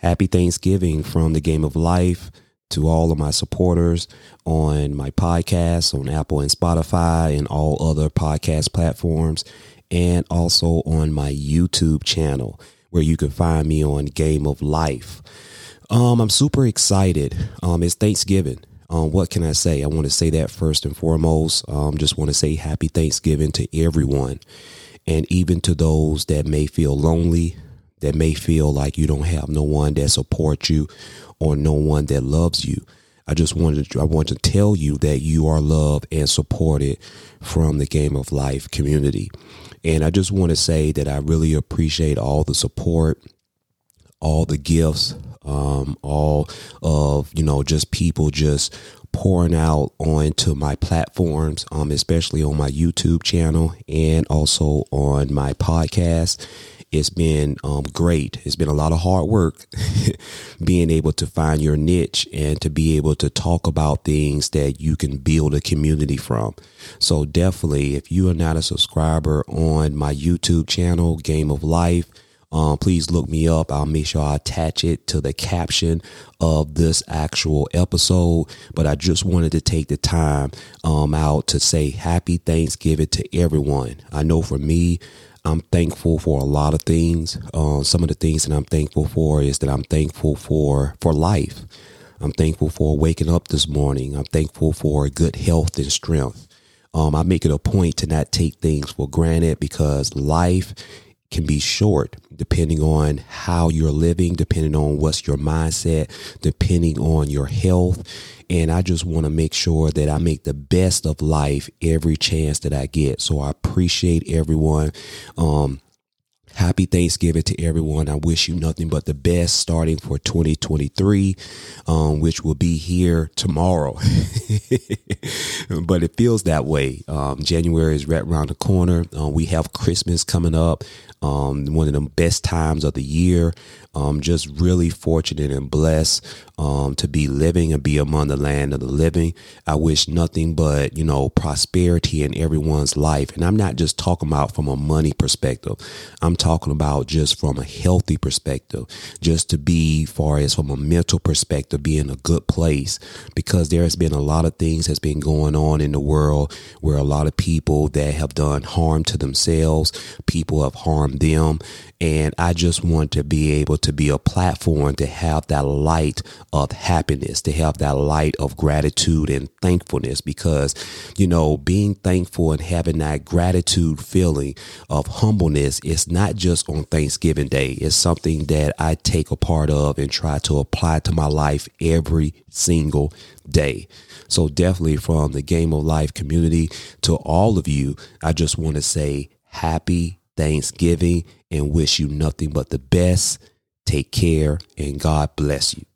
happy Thanksgiving from the game of life to all of my supporters on my podcast on Apple and Spotify and all other podcast platforms, and also on my YouTube channel where you can find me on Game of Life. Um, I'm super excited. Um, it's Thanksgiving. Um, what can I say? I want to say that first and foremost. Um, just want to say happy Thanksgiving to everyone, and even to those that may feel lonely, that may feel like you don't have no one that supports you or no one that loves you. I just wanted to, I want to tell you that you are loved and supported from the Game of Life community. And I just want to say that I really appreciate all the support, all the gifts, um, all of, you know, just people just pouring out onto my platforms, um, especially on my YouTube channel and also on my podcast. It's been um, great. It's been a lot of hard work being able to find your niche and to be able to talk about things that you can build a community from. So, definitely, if you are not a subscriber on my YouTube channel, Game of Life, um, please look me up. I'll make sure I attach it to the caption of this actual episode. But I just wanted to take the time um, out to say happy Thanksgiving to everyone. I know for me, I'm thankful for a lot of things. Uh, some of the things that I'm thankful for is that I'm thankful for for life. I'm thankful for waking up this morning. I'm thankful for good health and strength. Um, I make it a point to not take things for granted because life can be short depending on how you're living, depending on what's your mindset, depending on your health. And I just want to make sure that I make the best of life every chance that I get. So I appreciate everyone. Um, Happy Thanksgiving to everyone. I wish you nothing but the best starting for 2023, um, which will be here tomorrow. but it feels that way. Um, January is right around the corner. Uh, we have Christmas coming up, um, one of the best times of the year. Um, just really fortunate and blessed um, to be living and be among the land of the living. I wish nothing but, you know, prosperity in everyone's life. And I'm not just talking about from a money perspective. I'm talking about just from a healthy perspective, just to be far as from a mental perspective, be in a good place because there has been a lot of things that's been going on in the world where a lot of people that have done harm to themselves, people have harmed them. And I just want to be able to be a platform to have that light of happiness, to have that light of gratitude and thankfulness because, you know, being thankful and having that gratitude feeling of humbleness is not just on Thanksgiving Day. It's something that I take a part of and try to apply to my life every single day. So definitely from the Game of Life community to all of you, I just want to say happy Thanksgiving and wish you nothing but the best. Take care and God bless you.